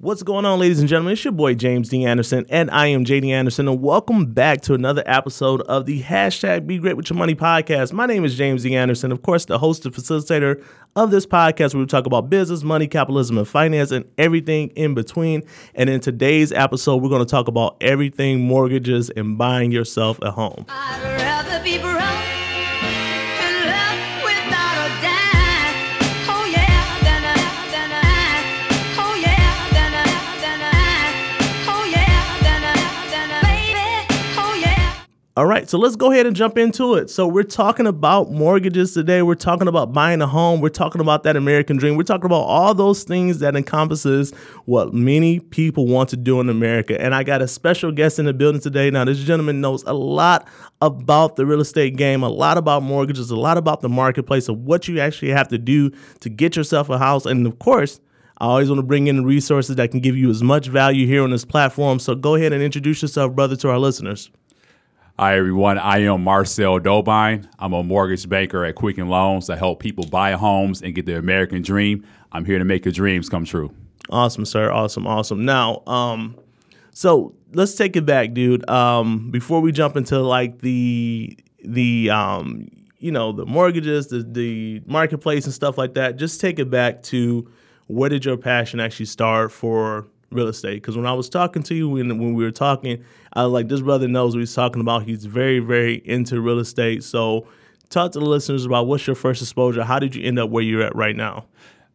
What's going on, ladies and gentlemen? It's your boy James D. Anderson, and I am JD Anderson, and welcome back to another episode of the hashtag Be Great with Your Money podcast. My name is James D. Anderson, of course, the host and facilitator of this podcast where we talk about business, money, capitalism, and finance, and everything in between. And in today's episode, we're going to talk about everything mortgages and buying yourself a home. All right, so let's go ahead and jump into it. So we're talking about mortgages today. We're talking about buying a home. We're talking about that American dream. We're talking about all those things that encompasses what many people want to do in America. And I got a special guest in the building today. Now, this gentleman knows a lot about the real estate game, a lot about mortgages, a lot about the marketplace of what you actually have to do to get yourself a house. And of course, I always want to bring in resources that can give you as much value here on this platform. So go ahead and introduce yourself, brother, to our listeners. Hi, everyone. I am Marcel Dobine. I'm a mortgage banker at Quicken Loans. I help people buy homes and get their American dream. I'm here to make your dreams come true. Awesome, sir. Awesome, awesome. Now, um, so let's take it back, dude. Um, before we jump into like the the um, you know, the mortgages, the the marketplace and stuff like that, just take it back to where did your passion actually start for real estate? Because when I was talking to you when when we were talking, I was like, this brother knows what he's talking about. He's very, very into real estate. So talk to the listeners about what's your first exposure. How did you end up where you're at right now?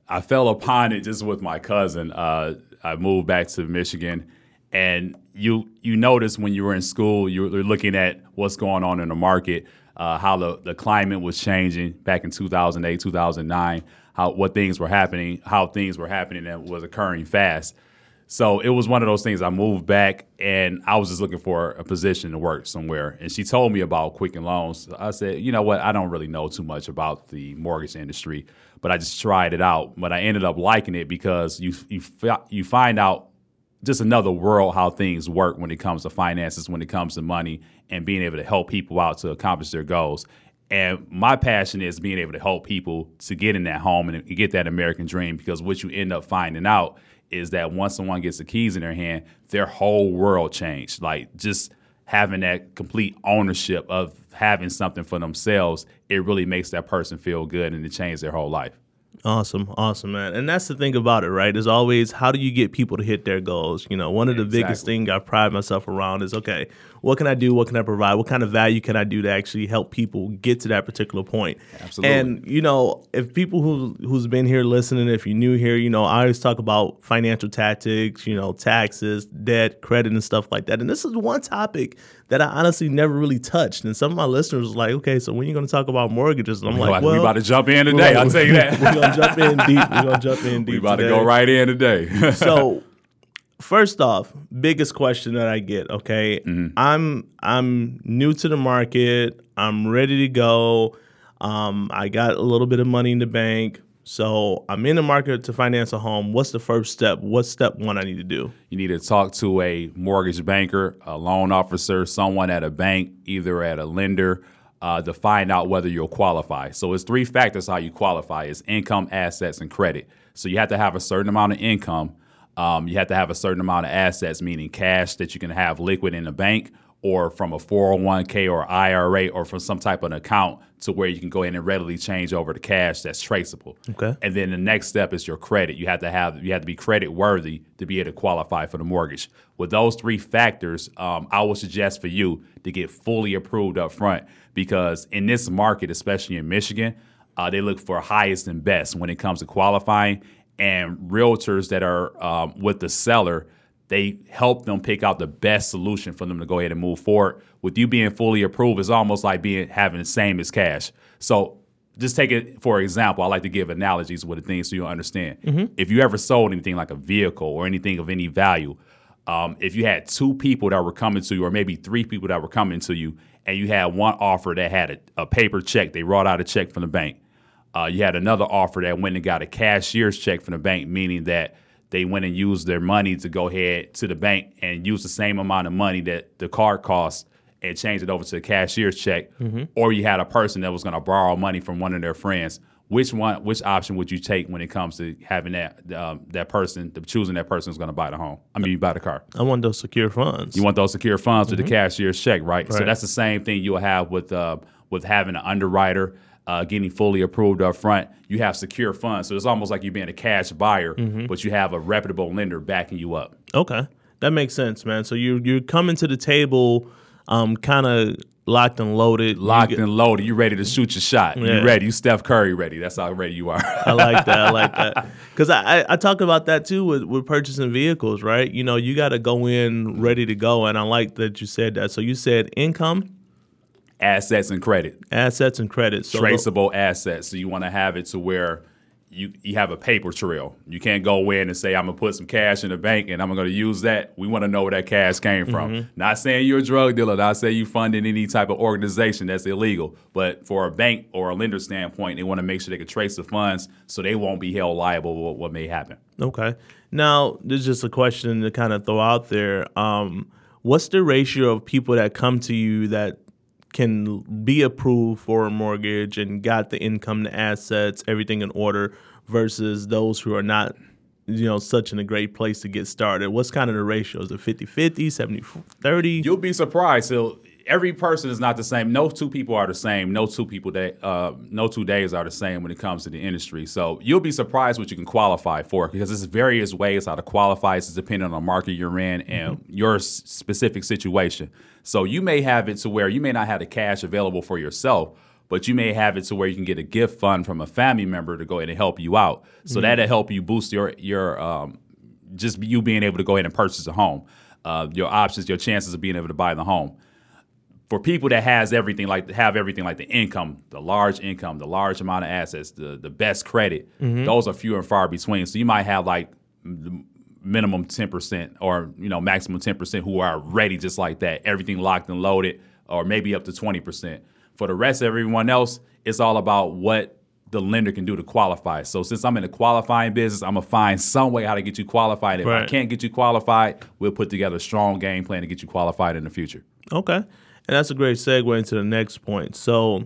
I fell upon it just with my cousin. Uh, I moved back to Michigan, and you you notice when you were in school, you were looking at what's going on in the market, uh, how the, the climate was changing back in 2008, 2009, how what things were happening, how things were happening that was occurring fast. So it was one of those things. I moved back and I was just looking for a position to work somewhere. And she told me about Quicken Loans. I said, you know what? I don't really know too much about the mortgage industry, but I just tried it out. But I ended up liking it because you you you find out just another world how things work when it comes to finances, when it comes to money, and being able to help people out to accomplish their goals. And my passion is being able to help people to get in that home and get that American dream because what you end up finding out is that once someone gets the keys in their hand, their whole world changed. Like just having that complete ownership of having something for themselves, it really makes that person feel good and it changes their whole life. Awesome, awesome, man. And that's the thing about it, right? Is always how do you get people to hit their goals? You know, one of the biggest Exactly. things I pride myself around is okay, what can I do? What can I provide? What kind of value can I do to actually help people get to that particular point? Absolutely. And you know, if people who who's been here listening, if you're new here, you know, I always talk about financial tactics, you know, taxes, debt, credit, and stuff like that. And this is one topic that I honestly never really touched. And some of my listeners was like, okay, so when are you going to talk about mortgages? And I'm We like, about- well, we about to jump in today. I'll tell you that. We're gonna jump in deep. We're gonna jump in deep. We about to go right in today. So, first off, biggest question that I get. Okay, I'm I'm new to the market. I'm ready to go. Um, I got a little bit of money in the bank. So I'm in the market to finance a home. What's the first step? What's step one I need to do? you need to talk to a mortgage banker, a loan officer, someone at a bank, either at a lender, uh, to find out whether you'll qualify. So it's three factors how you qualify: is income, assets, and credit. So you have to have a certain amount of income. Um, you have to have a certain amount of assets, meaning cash that you can have liquid in the bank, or from a 401k or IRA, or from some type of an account to where you can go in and readily change over to cash that's traceable. Okay. And then the next step is your credit. You have to have you have to be credit worthy to be able to qualify for the mortgage. With those three factors, um, I would suggest for you to get fully approved up front because in this market, especially in Michigan, uh, they look for highest and best when it comes to qualifying. And realtors that are um, with the seller, they help them pick out the best solution for them to go ahead and move forward. With you being fully approved, it's almost like being having the same as cash. So just take it for example. I like to give analogies with the things so you understand. If you ever sold anything like a vehicle or anything of any value, um, if you had two people that were coming to you, or maybe three people that were coming to you, and you had one offer that had a, a paper check, they wrote out a check from the bank. Uh, you had another offer that went and got a cashier's check from the bank, meaning that they went and used their money to go ahead to the bank and use the same amount of money that the car cost and change it over to a cashier's check, Mm-hmm. or you had a person that was going to borrow money from one of their friends. Which one? Which option would you take when it comes to having that um, that person, the choosing that person is going to buy the home? I mean, you buy the car. I want those secure funds. You want those secure funds with the cashier's check, right? So Mm-hmm. That's the same thing you'll have with uh, with having an underwriter uh, getting fully approved up front. You have secure funds, so it's almost like you're being a cash buyer, Mm-hmm. but you have a reputable lender backing you up. Okay, that makes sense, man. So you you're coming to the table, um, kind of locked and loaded. Locked get- and loaded, you ready to shoot your shot. Yeah. You ready? You Steph Curry ready. That's how ready you are. I like that. I like that because I, I I talk about that too with with purchasing vehicles, right? You know, you got to go in ready to go, and I like that you said that. So you said income, Assets and credit. assets, and credit. So traceable assets. So you want to have it to where you you have a paper trail. You can't go in and say I'm gonna put some cash in the bank and I'm gonna use that. We want to know where that cash came from. Mm-hmm. Not saying you're a drug dealer. Not saying you funding any type of organization that's illegal. But for a bank or a lender standpoint, they want to make sure they can trace the funds so they won't be held liable for what, may happen. Okay. Now, this is just a question to kind of throw out there. Um, what's the ratio of people that come to you that can be approved for a mortgage and got the income, the assets, everything in order versus those who are not, you know, such in a great place to get started? What's kind of the ratio? Is it 50 50, 70 30? You'll be surprised. So every person is not the same. No two people are the same. No two people that uh, no two days are the same when it comes to the industry. So you'll be surprised what you can qualify for because there's various ways how to qualify. It's depending on the market you're in and your s- specific situation. So you may have it to where you may not have the cash available for yourself. But you may have it to where you can get a gift fund from a family member to go ahead and help you out. So that'll help you boost your your um, just you being able to go ahead and purchase a home, uh, your options, your chances of being able to buy the home. For people that has everything like have everything like the income, the large income, the large amount of assets, the the best credit, mm-hmm. those are few and far between. So you might have like the minimum ten percent or you know maximum ten percent who are ready just like that, everything locked and loaded, or maybe up to twenty percent. For the rest of everyone else, it's all about what the lender can do to qualify. So since I'm in the qualifying business, I'm gonna find some way how to get you qualified. If I can't get you qualified, we'll put together a strong game plan to get you qualified in the future. Okay. And that's a great segue into the next point. So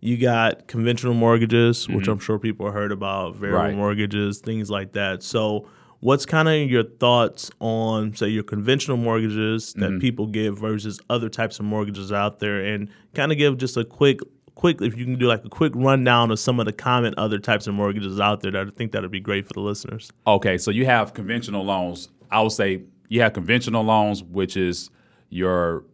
you got conventional mortgages, which I'm sure people heard about, variable Mm-hmm. Right. mortgages, things like that. So what's kind of your thoughts on say your conventional mortgages that Mm-hmm. people give versus other types of mortgages out there and kind of give just a quick quick if you can do like a quick rundown of some of the common other types of mortgages out there that I think that would be great for the listeners. Okay, so you have conventional loans. I would say you have conventional loans, which is your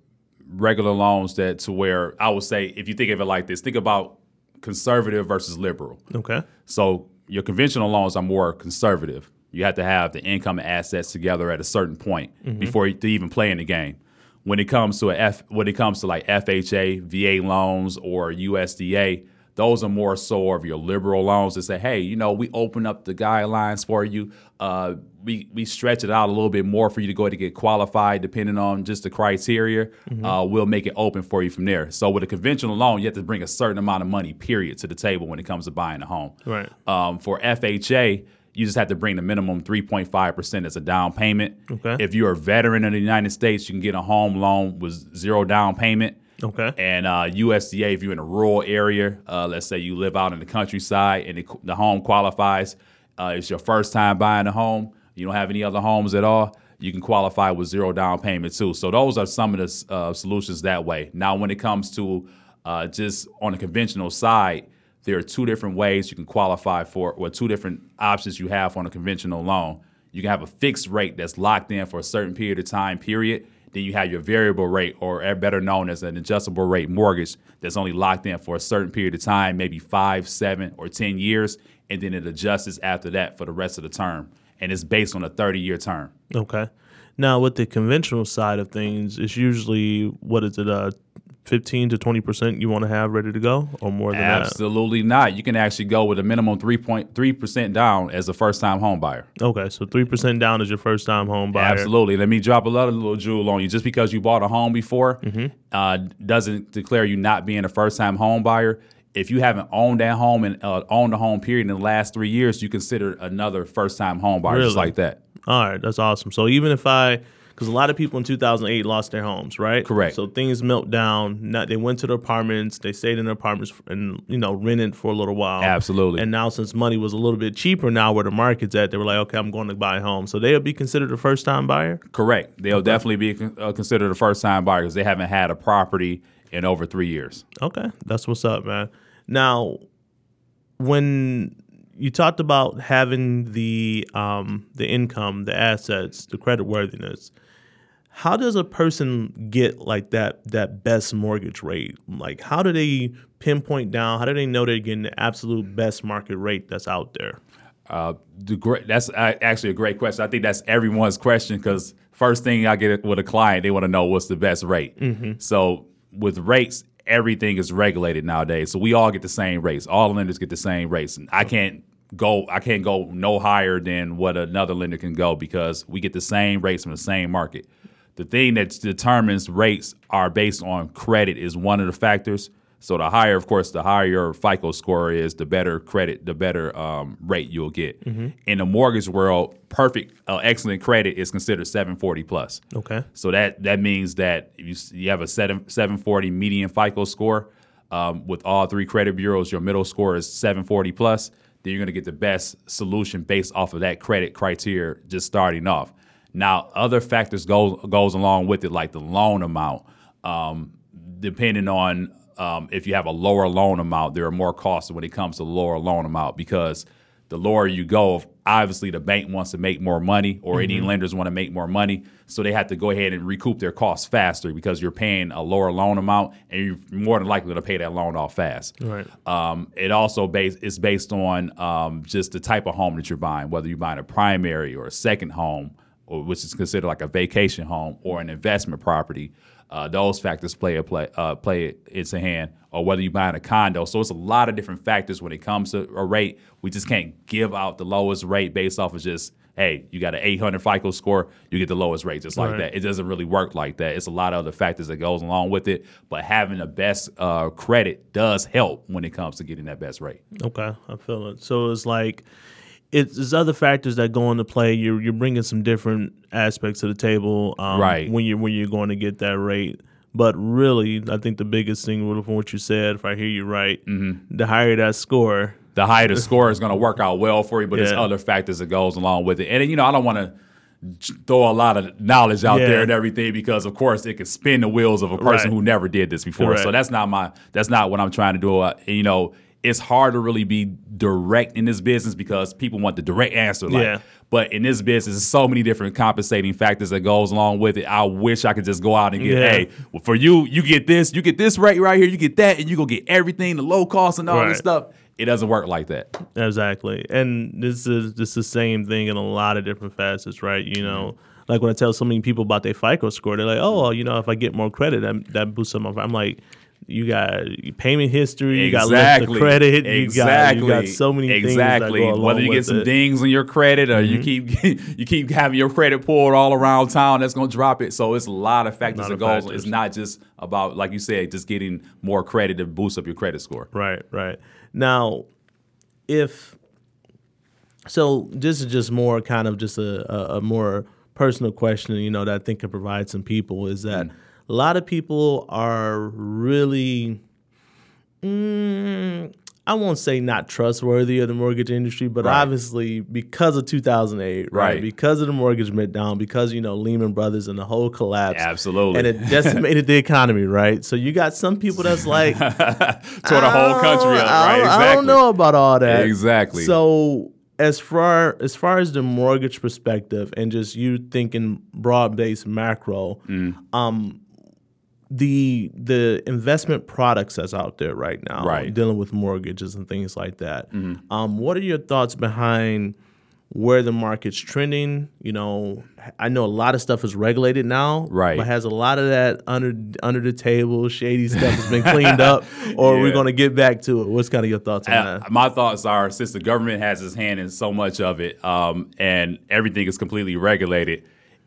regular loans that to where I would say if you think of it like this, think about conservative versus liberal. Okay. So your conventional loans are more conservative. You have to have the income and assets together at a certain point before to even play in the game. When it comes to a F, when it comes to like FHA, VA loans, or USDA, those are more so of your liberal loans that say, hey, you know, we open up the guidelines for you. Uh, we we stretch it out a little bit more for you to go ahead and get qualified, depending on just the criteria. Uh, we'll make it open for you from there. So with a conventional loan, you have to bring a certain amount of money, period, to the table when it comes to buying a home. Right. Um, for FHA, you just have to bring the minimum 3.5% as a down payment. Okay. If you're a veteran in the United States, you can get a home loan with zero down payment. Okay. And uh, USDA, if you're in a rural area, uh, let's say you live out in the countryside and the, the home qualifies, uh, it's your first time buying a home, you don't have any other homes at all, you can qualify with zero down payment too. So those are some of the uh, solutions that way. Now, when it comes to uh, just on the conventional side, there are two different ways you can qualify for, or two different options you have on a conventional loan. You can have a fixed rate that's locked in for a certain period of time, period. Then you have your variable rate, or better known as an adjustable rate mortgage, that's only locked in for a certain period of time, maybe five, seven, or 10 years, and then it adjusts after that for the rest of the term. And it's based on a 30 year term. Okay. Now, with the conventional side of things, it's usually what is it, uh, fifteen to twenty percent you want to have ready to go, or more than that? Absolutely not. You can actually go with a minimum 3.3% down as a first time home buyer. Okay, so three percent down is your first time home buyer. Absolutely. Let me drop another little jewel on you. Just because you bought a home before uh, doesn't declare you not being a first time home buyer. If you haven't owned that home and uh, owned the home period in the last three years, you consider another first time home buyer just like that. All right, that's awesome. So even if I because a lot of people in 2008 lost their homes, right? Correct. So things melted down. Not, they went to their apartments. They stayed in their apartments and you know rented for a little while. Absolutely. And now since money was a little bit cheaper now where the market's at, they were like, okay, I'm going to buy a home. So they'll be considered a first time buyer. Correct. They'll definitely be con- uh, considered a first time buyer because they haven't had a property in over three years. Okay, that's what's up, man. Now, when you talked about having the um, the income, the assets, the credit worthiness, how does a person get like that that best mortgage rate? Like, how do they pinpoint down? How do they know they're getting the absolute best market rate that's out there? Uh, the great, that's uh, actually a great question. I think that's everyone's question because first thing I get with a client, they want to know what's the best rate. So with rates, everything is regulated nowadays. So we all get the same rates. All lenders get the same rates, and I can't go. I can't go no higher than what another lender can go because we get the same rates from the same market. The thing that determines rates are based on credit is one of the factors. So the higher, of course, the higher your FICO score is, the better credit, the better um, rate you'll get. In the mortgage world, perfect, uh, excellent credit is considered 740 plus. Okay. So that that means that you, you have a seven, 740 median FICO score um, with all three credit bureaus, your middle score is 740 plus, then you're going to get the best solution based off of that credit criteria just starting off. Now, other factors goes goes along with it, like the loan amount. Um, depending on um, if you have a lower loan amount, there are more costs when it comes to lower loan amount because the lower you go, obviously the bank wants to make more money or any lenders want to make more money. So they have to go ahead and recoup their costs faster because you're paying a lower loan amount and you're more than likely to pay that loan off fast. Right. Um, it also based is based on um, just the type of home that you're buying, whether you're buying a primary or a second home, or which is considered like a vacation home or an investment property. Uh, those factors play a play uh, play into hand, or whether you're buying a condo. So it's a lot of different factors when it comes to a rate. We just can't give out the lowest rate based off of just hey, you got an 800 FICO score, you get the lowest rate, just like Right. that. It doesn't really work like that. It's a lot of other factors that goes along with it, but having the best uh, credit does help when it comes to getting that best rate. Okay, I feel it. So it's like it's there's other factors that go into play. You're you're bringing some different aspects to the table, um, Right. When you when you're going to get that rate. But really, I think the biggest thing from what you said, if I hear you right, Mm-hmm. the higher that score, the higher the score is going to work out well for you, but there's other factors that goes along with it. And you know, I don't want to throw a lot of knowledge out Yeah. there and everything because, of course, it can spin the wheels of a person Right. who never did this before. Correct. So that's not my that's not what I'm trying to do. Uh, you know, it's hard to really be direct in this business because people want the direct answer. Like, Yeah. But in this business, there's so many different compensating factors that goes along with it. I wish I could just go out and get, Yeah. hey, well, for you, you get this, you get this rate right here, you get that, and you go get everything, the low cost and all Right. this stuff. It doesn't work like that. Exactly. And this is this is the same thing in a lot of different facets, right? You know, like when I tell so many people about their FICO score, they're like, "Oh, well, you know, if I get more credit, that that boosts my." I'm like, "You got payment history, you got credit, exactly. you got you got so many exactly. things go along Whether you get some it. Mm-hmm. dings on your credit or you keep you keep having your credit pulled all around town, that's gonna drop it. So it's a lot of factors that goes. It's not just about like you said, just getting more credit to boost up your credit score. Right, right. Now, if so, this is just more kind of just a, a, a more personal question, you know, that I think can provide some people is that a lot of people are really, mm, I won't say not trustworthy of the mortgage industry, but Right. obviously because of 2008, right? Right. Because of the mortgage meltdown, because, you know, Lehman Brothers and the whole collapse. Absolutely. And it decimated the economy, right? So you got some people that's like, Tore the whole country up, I right? don't, Exactly. I don't know about all that. Exactly. So as far as far as the mortgage perspective and just you thinking broad based macro, Mm. um, the the investment products that's out there right now, Right. Mm-hmm. dealing with mortgages and things like that. Um, what are your thoughts behind where the market's trending? You know, I know a lot of stuff is regulated now, Right. But has a lot of that under under the table shady stuff has been cleaned up, or we're Yeah. going to get back to it? What's kind of your thoughts on Uh, that? my thoughts are since the government has its hand in so much of it, um, and everything is completely regulated.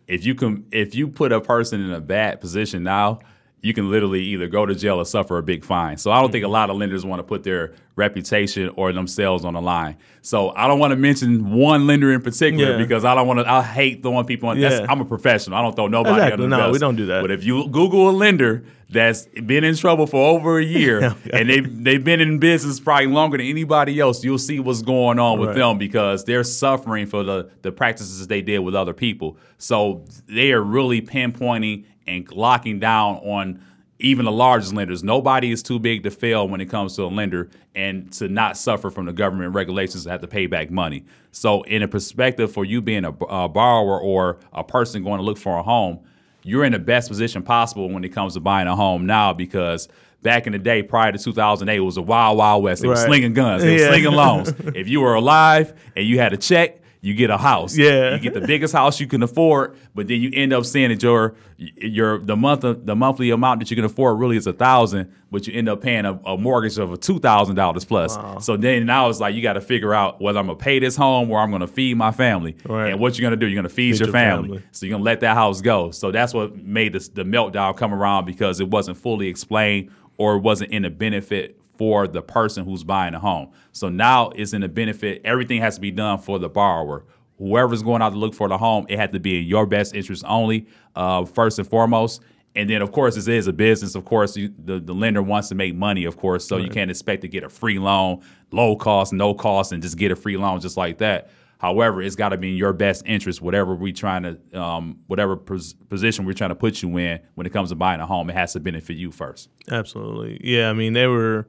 If you can, if you put a person in a bad position now, you can literally either go to jail or suffer a big fine. So I don't think a mm-hmm. lot of lenders want to put their reputation or themselves on the line. So I don't want to mention one lender in particular Yeah. because I don't want to. I hate throwing people on. That's, Yeah. I'm a professional. I don't throw nobody Exactly. under the No, bus. we don't do that. But if you Google a lender that's been in trouble for over a year and they've they've been in business probably longer than anybody else, you'll see what's going on with Right. them because they're suffering for the the practices they did with other people. So they are really pinpointing and locking down on even the largest lenders. Nobody is too big to fail when it comes to a lender and to not suffer from the government regulations to have to pay back money. So, in a perspective for you being a, a borrower or a person going to look for a home, you're in the best position possible when it comes to buying a home now because back in the day, prior to 2008, it was a wild, wild west. They were slinging guns, they were slinging loans. if you were alive and you had a check, you get a house. Yeah. You get the biggest house you can afford, but then you end up saying that your your the month the monthly amount that you can afford really is a thousand, but you end up paying a, a mortgage of a two thousand dollars plus. So then now it's like you got to figure out whether I'm gonna pay this home or I'm gonna feed my family. Right. And what you're gonna do? You're gonna feed, Feed your, your family. family. So you're gonna let that house go. So that's what made this, the meltdown come around because it wasn't fully explained or it wasn't in the benefit for the person who's buying a home. So now it's in the benefit. Everything has to be done for the borrower. Whoever's going out to look for the home, it had to be in your best interest only, uh, first and foremost. And then, of course, this is a business. Of course, you, the, the lender wants to make money, of course. So you can't expect to get a free loan, low cost, no cost, and just get a free loan just like that. However, it's got to be in your best interest, whatever we trying to, um, whatever pos- position we're trying to put you in when it comes to buying a home, it has to benefit you first. Absolutely. Yeah, I mean they were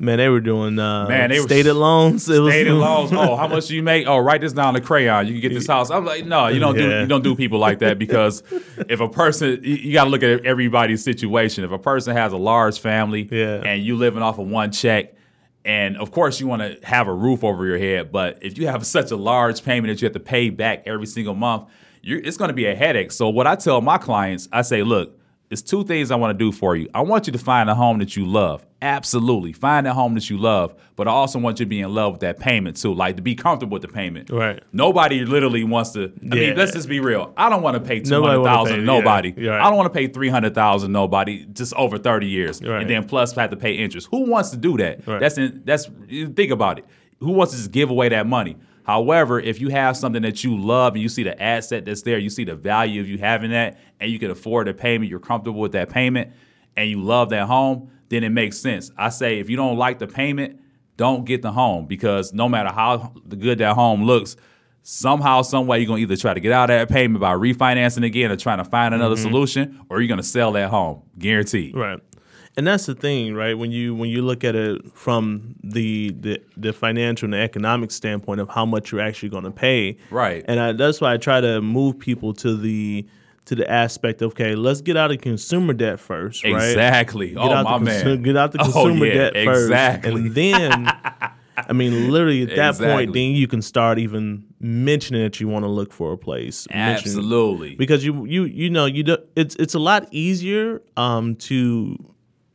man, they were doing uh Man, they were stated loans. It was Stated laws. Oh, how much do you make? Oh, write this down in crayon. You can get this house. I'm like, no, you don't do you don't do people like that because if a person, you, you got to look at everybody's situation. If a person has a large family Yeah. and you living off of one check. And of course, you want to have a roof over your head, but if you have such a large payment that you have to pay back every single month, you're, it's going to be a headache. So, what I tell my clients, I say, look, it's two things I want to do for you. I want you to find a home that you love. Absolutely. Find a home that you love. But I also want you to be in love with that payment too. Like to be comfortable with the payment. Right. Nobody literally wants to I Yeah. mean, let's just be real. I don't want to pay two hundred thousand Nobody hundred wanna thousand pay- to nobody. yeah, right. I don't want to pay three hundred thousand nobody just over thirty years. Right. And then plus have to pay interest. Who wants to do that? Right. That's in, that's think about it. Who wants to just give away that money? However, if you have something that you love and you see the asset that's there, you see the value of you having that, and you can afford the payment, you're comfortable with that payment, and you love that home, then it makes sense. I say if you don't like the payment, don't get the home because no matter how good that home looks, somehow, some way, you're gonna either try to get out of that payment by refinancing again or trying to find another mm-hmm. solution, or you're gonna sell that home, guaranteed. Right. And that's the thing, right? When you when you look at it from the the, the financial and the economic standpoint of how much you're actually going to pay, Right. And I, that's why I try to move people to the to the aspect of okay, let's get out of consumer debt first, right? Exactly. Get Oh out my the consu- man. Get out the Oh, consumer yeah, debt first, exactly. and then. I mean, literally at that Exactly. point, then you can start even mentioning that you want to look for a place. Absolutely. because you you you know you do, it's it's a lot easier um to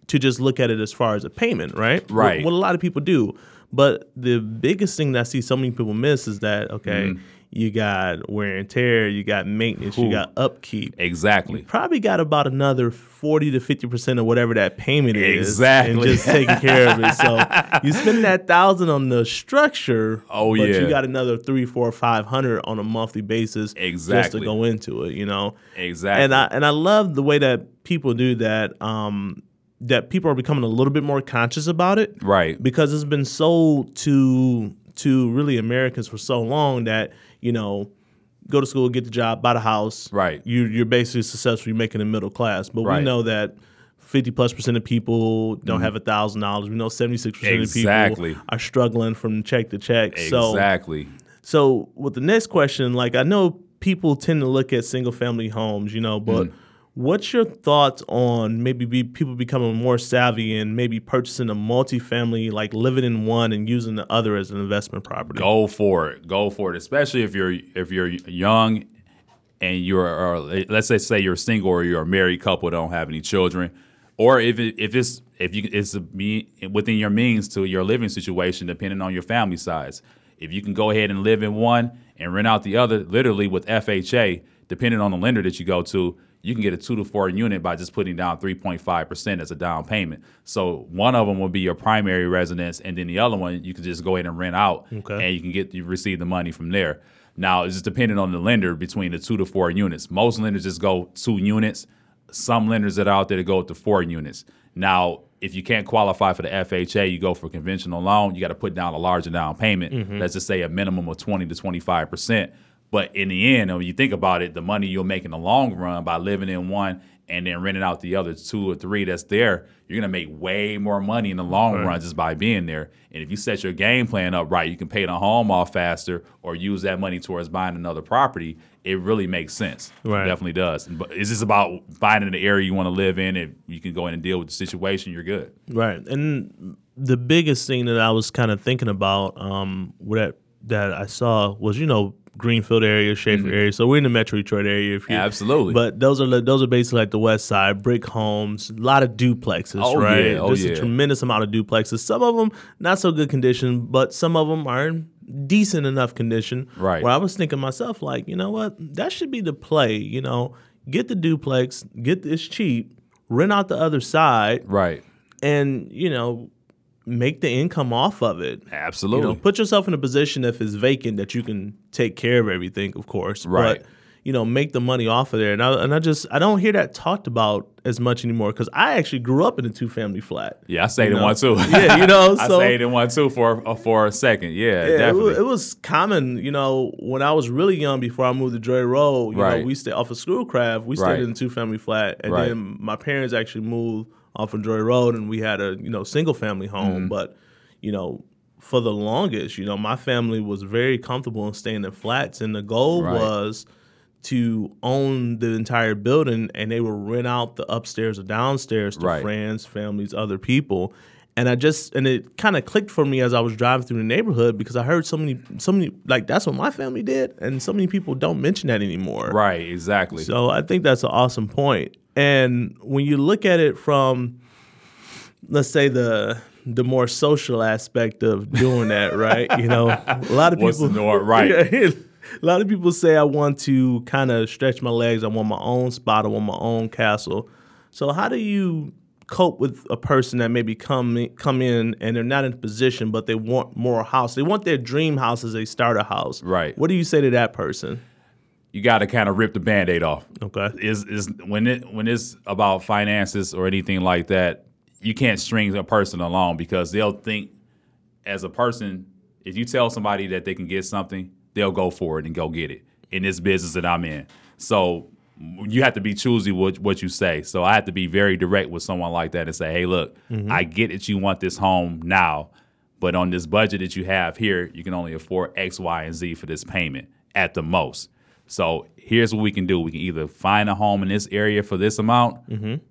to just look at it as far as a payment, right? Right. What, a lot of people do, but the biggest thing that I see so many people miss is that okay, you got wear and tear, you got maintenance, you got upkeep. Exactly. Probably got about another forty to fifty percent of whatever that payment is, Exactly. and just taking care of it. So you spend that thousand on the structure, Oh, but yeah. you got another three, four, five hundred on a monthly basis, just to go into it. You know, Exactly. and I and I love the way that people do that. Um, that people are becoming a little bit more conscious about it, Right. Because it's been sold to to really Americans for so long that you know, go to school, get the job, buy the house, Right. You you're basically successful. You're making the middle class, but we know that. 50 plus percent of people don't have a thousand dollars. We know 76 percent of. People are struggling from check to check. So Exactly. so with the next question, like I know people tend to look at single family homes, you know, but Mm-hmm. What's your thoughts on maybe be, people becoming more savvy and maybe purchasing a multifamily, like living in one and using the other as an investment property? Go for it. Go for it. Especially if you're if you're young and you're or let's say say you're single or you're a married couple don't have any children, or if it, if it's if you it's me- within your means to your living situation, depending on your family size. If you can go ahead and live in one and rent out the other, literally with FHA, depending on the lender that you go to, you can get a two to four unit by just putting down 3.5% as a down payment. So one of them will be your primary residence, and then the other one you can just go ahead and rent out, Okay. and you can get you receive the money from there. Now it's just depending on the lender between the two to four units. Most lenders just go two units. Some lenders that are out there to go up to four units. Now, if you can't qualify for the FHA, you go for conventional loan. You got to put down a larger down payment. Mm-hmm. Let's just say a minimum of twenty to twenty five percent. But in the end, when you think about it, the money you'll make in the long run by living in one and then renting out the other two or three that's there, you're gonna make way more money in the long run just by being there. And if you set your game plan up right, you can pay the home off faster or use that money towards buying another property. It really makes sense. Right. It definitely does. But it's just about finding the area you want to live in. If you can go in and deal with the situation, you're good. Right. And the biggest thing that I was kind of thinking about um that that I saw was, you know, Greenfield area, Schaefer area. So we're in the Metro Detroit area. If you, Mm-hmm. Absolutely. But those are those are basically like the West Side, brick homes, a lot of duplexes, Oh, right? yeah. Oh, There's yeah. a tremendous amount of duplexes. Some of them not so good condition, but some of them are in decent enough condition. Right. Where I was thinking myself, like, you know what? That should be the play. You know, get the duplex, get this cheap, rent out the other side, Right. and you know make the income off of it Absolutely. you know put yourself in a position if it's vacant that you can take care of everything of course Right. but you know make the money off of there and I, and I just I don't hear that talked about as much anymore because I actually grew up in a two family flat yeah, I stayed in one too. Yeah, you know, I stayed in one too for uh, for a second. Yeah, Yeah, it definitely. was, it was common, you know, when I was really young before I moved to Dre Road, you Right. know, we stayed off of Schoolcraft, we stayed Right. in a two family flat. And Right. then my parents actually moved off of Joy Road and we had a, you know, single family home. Mm-hmm. But, you know, for the longest, you know, my family was very comfortable in staying in flats and the goal Right. was to own the entire building and they would rent out the upstairs or downstairs to Right. friends, families, other people. And I just and it kind of clicked for me as I was driving through the neighborhood because I heard so many so many like that's what my family did and so many people don't mention that anymore. right, exactly. So I think that's an awesome point. And when you look at it from let's say the the more social aspect of doing that, right? You know, a lot of people norm? Right. Yeah, a lot of people say I want to kind of stretch my legs. I want my own spot. I want my own castle. So how do you cope with a person that maybe come come in and they're not in a position, but they want more house? They want their dream house as they start a starter house. Right. What do you say to that person? You got to kind of rip the band-aid off. Okay. Is is when it when it's about finances or anything like that, you can't string a person along because they'll think as a person, if you tell somebody that they can get something, they'll go for it and go get it in this business that I'm in. So you have to be choosy with what you say. So I have to be very direct with someone like that and say, hey, look, mm-hmm. I get that you want this home now, but on this budget that you have here, you can only afford X, Y, and Z for this payment at the most. So here's what we can do. We can either find a home in this area for this amount,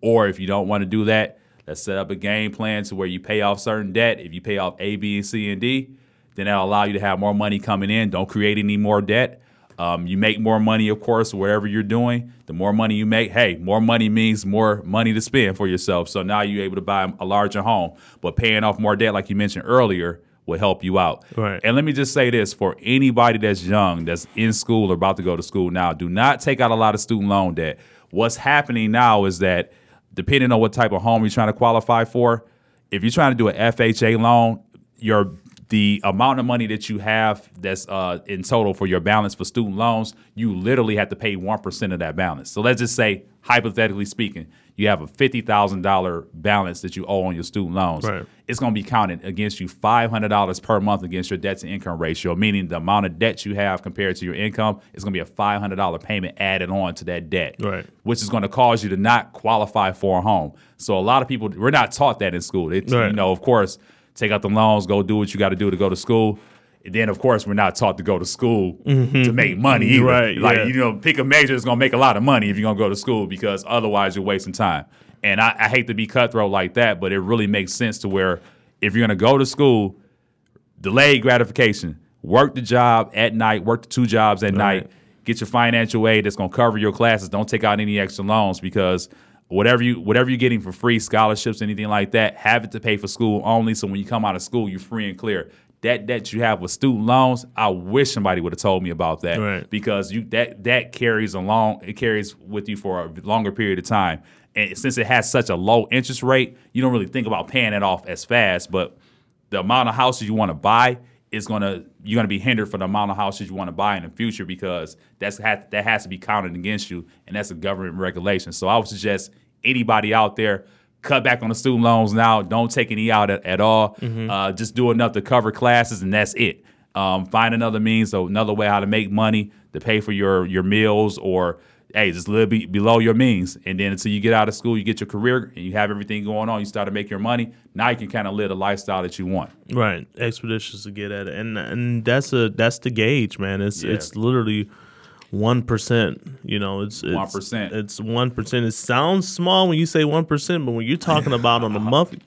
or if you don't want to do that, let's set up a game plan to where you pay off certain debt. If you pay off A, B, and C, and D, then that'll allow you to have more money coming in. Don't create any more debt. Um, you make more money, of course, wherever you're doing. The more money you make, hey, more money means more money to spend for yourself. So now you're able to buy a larger home. But paying off more debt, like you mentioned earlier, will help you out. Right. And let me just say this for anybody that's young, that's in school or about to go to school now, do not take out a lot of student loan debt. What's happening now is that depending on what type of home you're trying to qualify for, if you're trying to do an FHA loan, your the amount of money that you have that's uh, in total for your balance for student loans, you literally have to pay one percent of that balance. So let's just say, hypothetically speaking, you have a fifty thousand dollar balance that you owe on your student loans. Right. It's going to be counted against you five hundred dollars per month against your debt to income ratio, meaning the amount of debt you have compared to your income is going to be a five hundred dollar payment added on to that debt Right. which is going to cause you to not qualify for a home. So a lot of people we're not taught that in school. They, Right. You know, of course, take out the loans, go do what you got to do to go to school. And then, of course, we're not taught to go to school to make money either. Mm-hmm. Right, Like yeah. you know, pick a major that's going to make a lot of money if you're going to go to school because otherwise you're wasting time. And I, I hate to be cutthroat like that, but it really makes sense to where if you're going to go to school, delayed gratification. Work the job at night, work the two jobs at night, get your financial aid that's gonna cover your classes. Don't take out any extra loans because whatever you whatever you're getting for free, scholarships, anything like that, have it to pay for school only. So when you come out of school, you're free and clear. that debt you have with student loans, I wish somebody would have told me about that Right. because you that that carries along it carries with you for a longer period of time. And since it has such a low interest rate, you don't really think about paying it off as fast. But the amount of houses you want to buy is gonna you're gonna be hindered for the amount of houses you want to buy in the future because that's that has to be counted against you, and that's a government regulation. So I would suggest anybody out there cut back on the student loans now. Don't take any out at, at all. Uh, just do enough to cover classes, and that's it. Um, find another means, so another way how to make money to pay for your your meals or hey, just live be, below your means. And then until you get out of school, you get your career and you have everything going on, you start to make your money. Now you can kind of live the lifestyle that you want. Right, expeditious to get at it, and and that's a that's the gauge, man. It's Yeah. it's literally one percent. You know, it's it's 1%. It's one percent. It sounds small when you say one percent, but when you're talking about on a monthly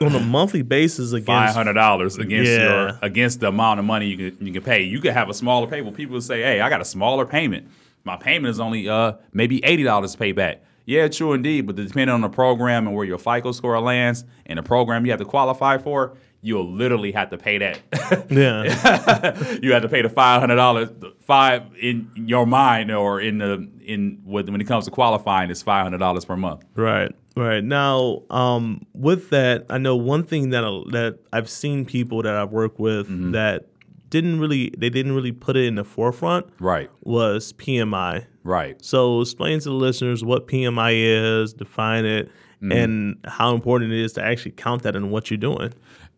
on a monthly basis Five against hundred dollars against Yeah. your against the amount of money you can you can pay. You could have a smaller payment. People would say, "Hey, I got a smaller payment. My payment is only uh maybe eighty dollars to pay back." Yeah, true indeed. But depending on the program and where your FICO score lands and the program you have to qualify for, you'll literally have to pay that. yeah, you have to pay the five hundred dollars. Five in your mind or in the in when when it comes to qualifying, it's five hundred dollars per month. right, right. Now, um, with that, I know one thing that I- that I've seen people that I've worked with Mm-hmm. that didn't really they didn't really put it in the forefront Right, was PMI. right. So explain to the listeners what PMI is, define it, Mm-hmm. and how important it is to actually count that in what you're doing.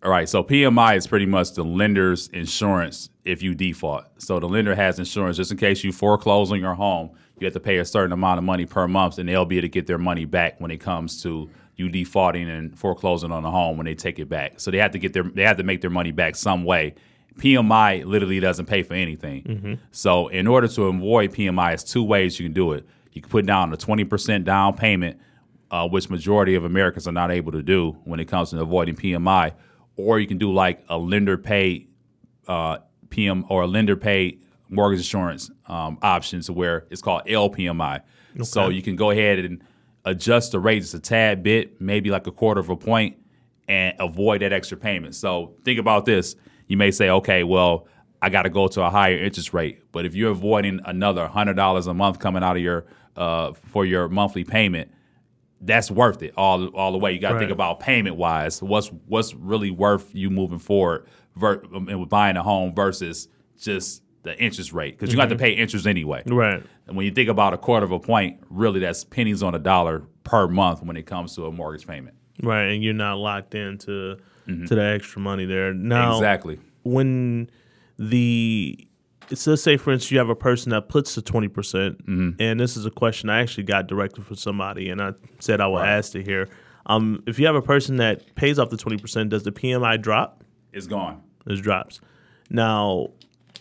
All right. So PMI is pretty much the lender's insurance if you default. So the lender has insurance just in case you foreclose on your home. You have to pay a certain amount of money per month, and they'll be able to get their money back when it comes to you defaulting and foreclosing on the home when they take it back. So they have to get their they have to make their money back some way. PMI literally doesn't pay for anything. So in order to avoid PMI, it's two ways you can do it. You can put down a 20% down payment uh, which majority of Americans are not able to do when it comes to avoiding PMI, or you can do like a lender pay uh, PM or a lender pay mortgage insurance um, option to where it's called LPMI. So you can go ahead and adjust the rate just a tad bit, maybe like a quarter of a point, and avoid that extra payment. So think about this. You may say, okay, well, I got to go to a higher interest rate. But if you're avoiding another hundred dollars a month coming out of your uh, for your monthly payment, that's worth it all all the way. You got to think about payment wise. What's what's really worth you moving forward ver- um, and buying a home versus just the interest rate because you got to pay interest anyway. Right. And when you think about a quarter of a point, really that's pennies on a dollar per month when it comes to a mortgage payment. Right. And you're not locked into to the extra money there. Now exactly. when the so let's say for instance you have a person that puts the 20% Mm-hmm. and this is a question i actually got directed from somebody and i said i would ask it here um, if you have a person that pays off the 20% does the pmi drop? It's gone. it drops. Now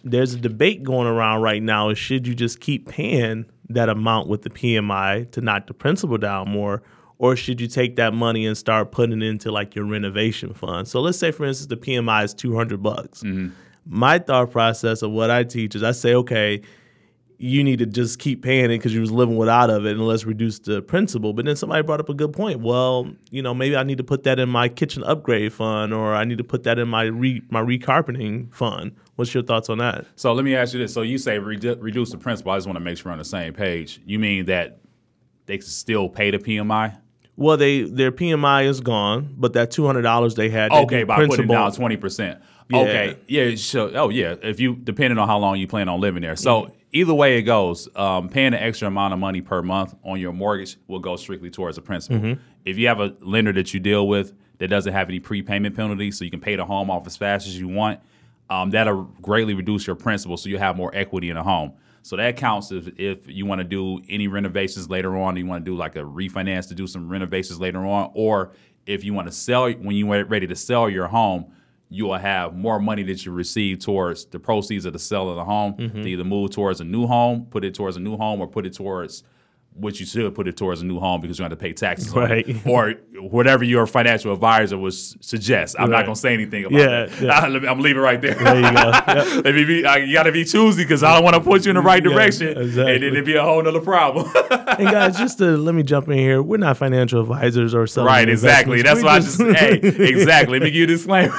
there's a debate going around right now is should you just keep paying that amount with the pmi to knock the principal down more or should you take that money and start putting it into like your renovation fund? So let's say for instance the pmi is 200 bucks my thought process of what I teach is I say, okay, you need to just keep paying it because you was living without of it, and let's reduce the principal. But then somebody brought up a good point. Well, you know, maybe I need to put that in my kitchen upgrade fund, or I need to put that in my re my recarpeting fund. What's your thoughts on that? So let me ask you this. So you say redu- reduce the principal. I just want to make sure we're on the same page. You mean that they can still pay the PMI? Well, they their PMI is gone, but that two hundred dollars they had, Okay, by putting down twenty percent. Yeah. Okay, yeah, So, Oh, yeah. If you depending on how long you plan on living there. So either way it goes, um, paying an extra amount of money per month on your mortgage will go strictly towards the principal. If you have a lender that you deal with that doesn't have any prepayment penalties, so you can pay the home off as fast as you want, um, that'll greatly reduce your principal, so you have more equity in the home. So that counts if, if you want to do any renovations later on, you want to do like a refinance to do some renovations later on, or if you want to sell when you are ready to sell your home, you will have more money that you receive towards the proceeds of the sale of the home. Mm-hmm. To either move towards a new home, put it towards a new home, or put it towards which you should put it towards a new home because you have to pay taxes on Right. or whatever your financial advisor would suggest. I'm Right. not gonna say anything about Yeah, that. yeah. Let I'm leaving right there. There you go. Yep. Be, I, you got to be choosy because I don't want to put you in the right Yeah, direction, exactly. and then it'd be a whole nother problem. and guys, just to let me jump in here. We're not financial advisors or something. right? Exactly. That's why I just hey, exactly. Let me give you a disclaimer.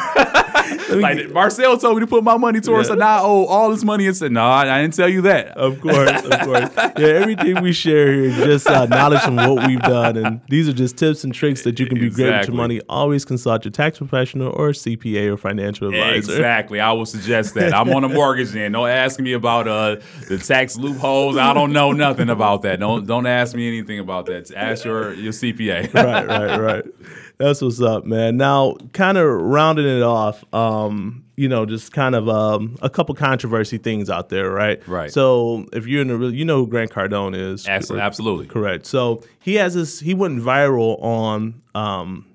Like Marcel told me to put my money towards, Yeah. and I owe all this money, and said, "No, I I didn't tell you that." Of course, of course. Yeah, everything we share here is just uh, knowledge from what we've done, and these are just tips and tricks that you can be great with your money. Always consult your tax professional or CPA or financial advisor. Exactly. I would suggest that. I'm on a mortgage end. Don't ask me about uh, the tax loopholes. I don't know nothing about that. Don't don't ask me anything about that. Ask your your CPA. right, right, right. That's what's up, man. Now, kind of rounding it off, um, you know, just kind of um, a couple controversy things out there, right? Right. So, if you're in the, real- you know who Grant Cardone is, Absolutely. Absolutely. Correct. So he has this. He went viral on um,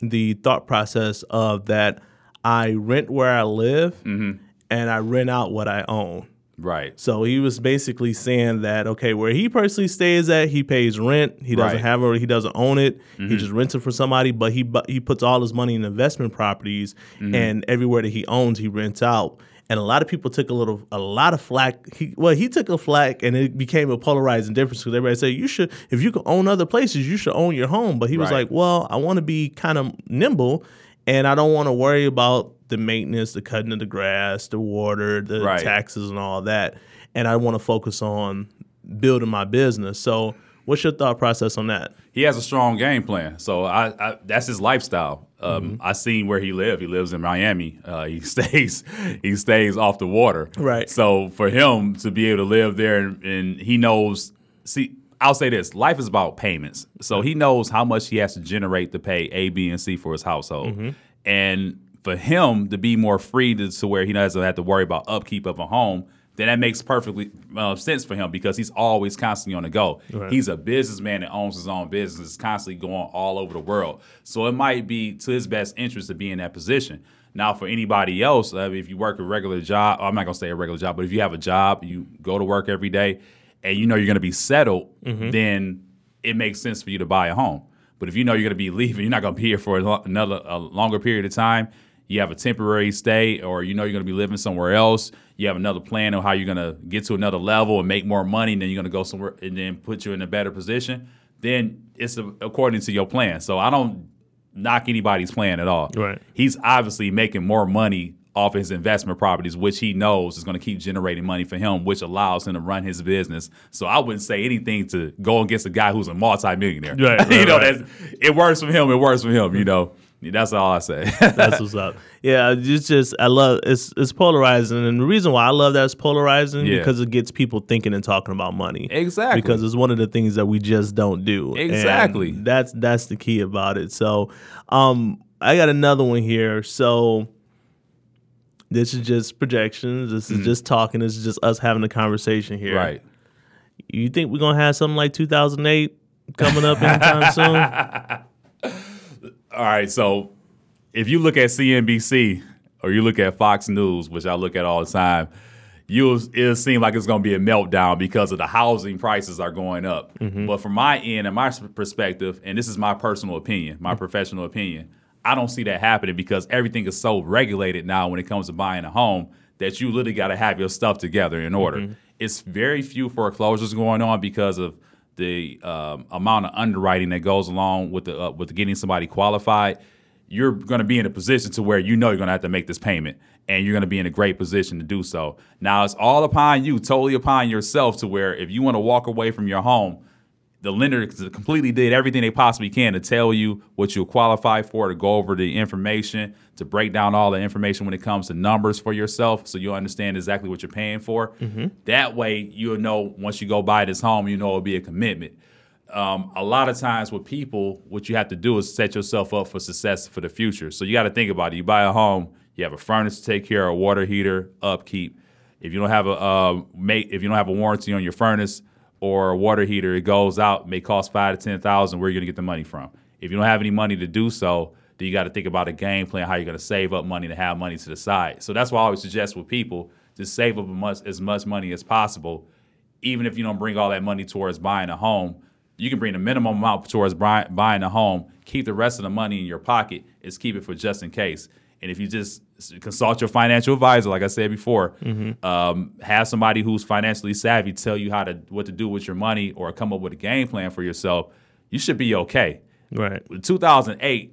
the thought process of that I rent where I live Mm-hmm. and I rent out what I own. Right. So he was basically saying that okay, where he personally stays at, he pays rent. He doesn't Right. Mm-hmm. have it. He doesn't own it. He just rents it for somebody. But he he puts all his money in investment properties, Mm-hmm. and everywhere that he owns, he rents out. And a lot of people took a little, a lot of flack. He, well, he took a flack, and it became a polarizing difference because everybody said you should, if you can own other places, you should own your home. But he was Right. like, well, I want to be kind of nimble, and I don't want to worry about the maintenance, the cutting of the grass, the water, the Right. taxes, and all that. And I want to focus on building my business. So, what's your thought process on that? he has a strong game plan. So I, I that's his lifestyle. Um, I seen where he lives. He lives in Miami. Uh, he stays he stays off the water. Right. So for him to be able to live there and, and he knows. See, I'll say this: life is about payments. So he knows how much he has to generate to pay A, B, and C for his household. And for him to be more free to, to where he doesn't have to worry about upkeep of a home, then that makes perfectly uh, sense for him because he's always constantly on the go. Right. He's a businessman that owns his own business, is constantly going all over the world. So it might be to his best interest to be in that position. Now, for anybody else, if you work a regular job, I'm not gonna say a regular job, but if you have a job, you go to work every day, and you know you're gonna be settled, mm-hmm. then it makes sense for you to buy a home. But if you know you're gonna be leaving, you're not gonna be here for another a longer period of time. You have a temporary stay, or you know you're gonna be living somewhere else. You have another plan of how you're gonna get to another level and make more money, and then you're gonna go somewhere and then put you in a better position. Then it's according to your plan. So I don't knock anybody's plan at all. Right. He's obviously making more money off his investment properties, which he knows is going to keep generating money for him, which allows him to run his business. So I wouldn't say anything to go against a guy who's a multimillionaire. Right, right, you know, right. that's it works for him. It works for him. You know, that's all I say. That's what's up. Yeah, it's just I love it's it's polarizing, and the reason why I love that it's polarizing Yeah. because it gets people thinking and talking about money. Exactly. because it's one of the things that we just don't do. And Exactly. that's that's the key about it. So, um, I got another one here. So. This is just projections. This is just talking. This is just us having a conversation here. Mm-hmm. right. You think we're gonna have something like 2008 coming up anytime soon? All right. So if you look at CNBC or you look at Fox News, which I look at all the time, you'll it'll seem like it's going to be a meltdown because of the housing prices are going up. But from my end and my perspective, and this is my personal opinion, my professional opinion, I don't see that happening because everything is so regulated now when it comes to buying a home that you literally got to have your stuff together in order. It's very few foreclosures going on because of the um, amount of underwriting that goes along with the uh, with getting somebody qualified. You're going to be in a position to where you know you're going to have to make this payment, and you're going to be in a great position to do so. Now it's all upon you, totally upon yourself, to where if you want to walk away from your home, the lender completely did everything they possibly can to tell you what you'll qualify for, to go over the information, to break down all the information when it comes to numbers for yourself so you'll understand exactly what you're paying for. That way, you'll know once you go buy this home, you know it'll be a commitment. Um, a lot of times with people, what you have to do is set yourself up for success for the future. So you got to think about it. You buy a home, you have a furnace to take care of, a water heater, upkeep. If you don't have a uh, mate, if you don't have a warranty on your furnace, or a water heater, it goes out, may cost five to ten thousand. Where are you gonna get the money from? If you don't have any money to do so, then you got to think about a game plan, how you're gonna save up money to have money to the side. So that's why I always suggest with people to save up as much, money as possible. even if you don't bring all that money towards buying a home, you can bring the minimum amount towards buy, buying a home. Keep the rest of the money in your pocket. Is keep it for just in case. And if you just consult your financial advisor, like I said before, um, have somebody who's financially savvy tell you how to what to do with your money or come up with a game plan for yourself, you should be okay. Right. 2008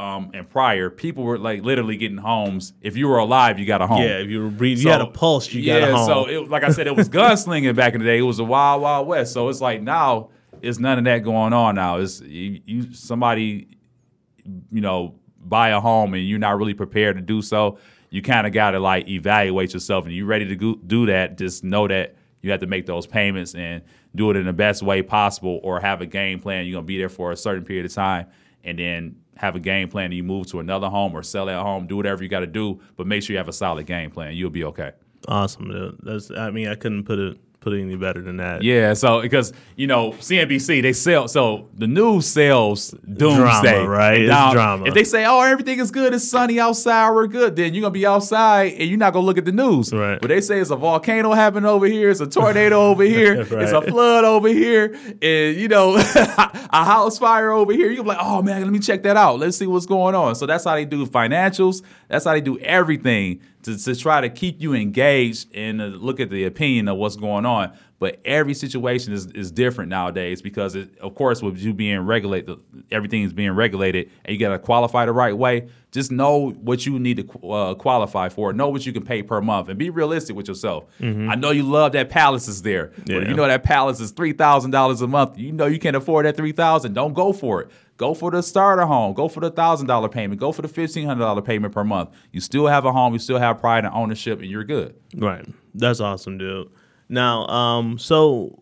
um, and prior, people were like literally getting homes. If you were alive, you got a home. Yeah, if you were breathing, you had a pulse, you yeah, got a home. so it, like I said, it was gunslinging back in the day. It was a wild, wild west. So it's like now, it's none of that going on. Now it's you, you somebody, you know, buy a home and you're not really prepared to do so. You kind of got to like evaluate yourself, and you're ready to go, do that. Just know that you have to make those payments and do it in the best way possible, or have a game plan. You're gonna be there for a certain period of time, and then have a game plan. And you move to another home or sell that home. Do whatever you got to do, but make sure you have a solid game plan. You'll be okay. awesome. That's. I mean, I couldn't put it put it any better than that. Yeah, so because you know CNBC they sell so the news sells doomsday, Drama, right? It's now, drama. If they say oh everything is good, it's sunny outside, we're good, then you're gonna be outside and you're not gonna look at the news. Right. But they say it's a volcano happening over here, it's a tornado over here, it's a flood over here, and you know a house fire over here. You're like, oh man, let me check that out. Let's see what's going on. So that's how they do financials. That's how they do everything to, to try to keep you engaged and look at the opinion of what's going on. But every situation is, is different nowadays because, it, of course, with you being regulated, everything is being regulated, and you got to qualify the right way. Just know what you need to uh, qualify for. Know what you can pay per month, and be realistic with yourself. I know you love that palace is there, but if Mm-hmm. You know that palace is three thousand dollars a month, you know you can't afford that three thousand. Don't go for it. Go for the starter home. Go for the thousand dollar payment. Go for the fifteen hundred dollar payment per month. You still have a home. You still have pride and ownership, and you're good. Right. That's awesome, dude. Now, um, so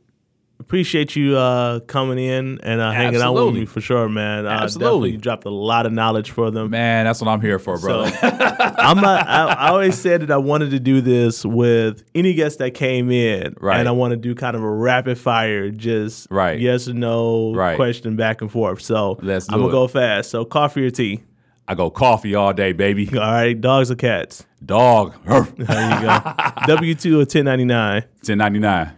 appreciate you uh coming in and uh, hanging out with me for sure, man. Uh, Absolutely. you dropped a lot of knowledge for them. Man, that's what I'm here for, So. I'm not, I, I always said that I wanted to do this with any guest that came in, Right. And I want to do kind of a rapid fire, just Right. yes or no Right. question back and forth. So Let's do I'm gonna it. go fast. So coffee or tea? I go coffee all day, baby. All right, dogs or cats? Dog. There you go. W two or 1099? Ten ninety nine.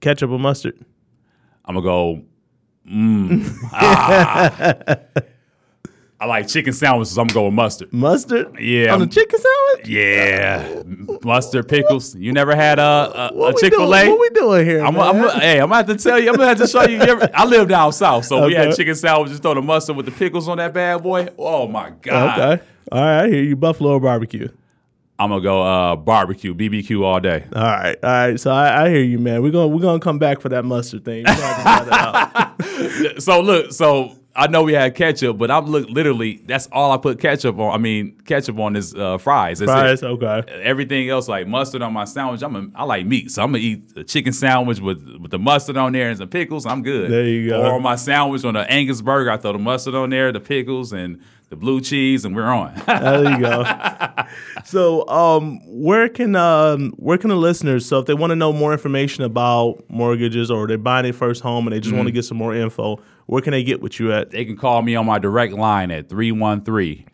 Ketchup or mustard? I'm gonna go. Mm, ah. I like chicken sandwiches. I'm gonna go with mustard. Mustard? Yeah, On the I'm- chicken sandwich? Yeah, mustard pickles. You never had a a, a Chick Fil? A? What we doing here? I'm, man? I'm, hey, I'm gonna have to tell you. I'm gonna have to show you. I live down south, so we had Okay. chicken sandwiches. Throw the mustard with the pickles on that bad boy. Oh my god! okay. All right, I hear you. Buffalo or barbecue? I'm gonna go uh, barbecue, BBQ all day. All right, all right. So I, I hear you, man. We're gonna we're gonna come back for that mustard thing. We're gonna have to try that out. So look, so I know we had ketchup, but I'm look literally. That's all I put ketchup on. I mean, ketchup on is uh, fries. That's it. Fries, okay. Everything else like mustard on my sandwich. I'm a, I like meat, so I'm gonna eat a chicken sandwich with with the mustard on there and some pickles. I'm good. There you go. Or on my sandwich on the Angus burger, I throw the mustard on there, the pickles, and the blue cheese, and we're on. There you go. so, um, where can um, where can the listeners? So, if they want to know more information about mortgages, or they're buying their first home and they just want to get some more info, where can they get with you at? they can call me on my direct line at 313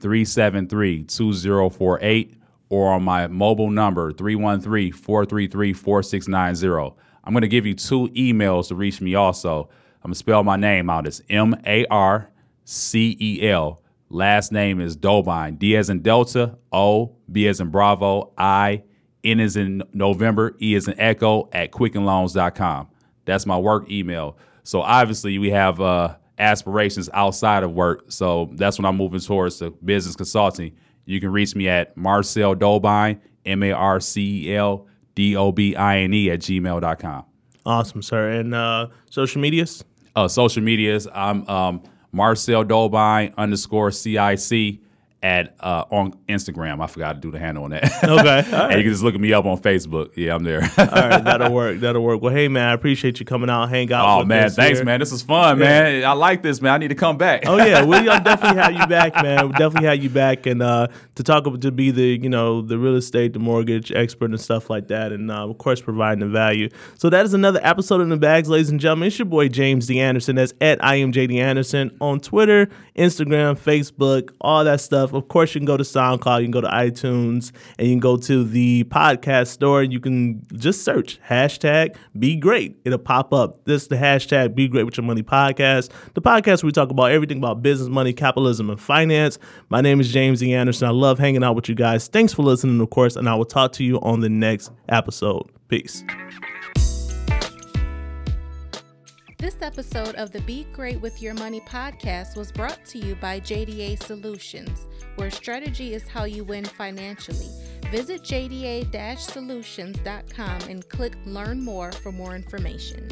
373 2048 or on my mobile number 313 433 4690. I'm going to give you two emails to reach me also. I'm going to spell my name out. It's M A R C E L. Last name is Dobine. D as in Delta, O, B as in Bravo, I, N as in November, E as in Echo at quickenloans.com. That's my work email. So obviously we have uh, aspirations outside of work. So that's when I'm moving towards the business consulting. You can reach me at Marcel Dobine, M A R C E L D O B I N E at gmail.com. Awesome, sir. And uh, social medias. Uh, social medias, I'm um, Marcel Dobine underscore CIC at uh, on Instagram. I forgot to do the handle on that. Okay. And you can just look at me up on Facebook. Yeah, I'm there. All right, that'll work. That'll work. Well, hey man, I appreciate you coming out, hang out. oh man, thanks, here. man. This is fun, man. I like this, man. I need to come back. Oh yeah, we'll definitely have you back, man. We'll definitely have you back, and uh, to talk about to be the you know the real estate, the mortgage expert, and stuff like that, and uh, of course providing the value. So that is another episode in the bags, ladies and gentlemen. It's your boy James D Anderson. That's at I am JD Anderson on Twitter, Instagram, Facebook, all that stuff. Of course, you can go to SoundCloud, you can go to iTunes, and you can go to the podcast store and you can just search hashtag be great. It'll pop up. This is the hashtag be great with your money podcast. The podcast where we talk about everything about business, money, capitalism, and finance. My name is James E. Anderson. I love hanging out with you guys. Thanks for listening, of course, and I will talk to you on the next episode. Peace. This episode of the Be Great with Your Money podcast was brought to you by JDA Solutions, where strategy is how you win financially. Visit jda solutions.com and click Learn More for more information.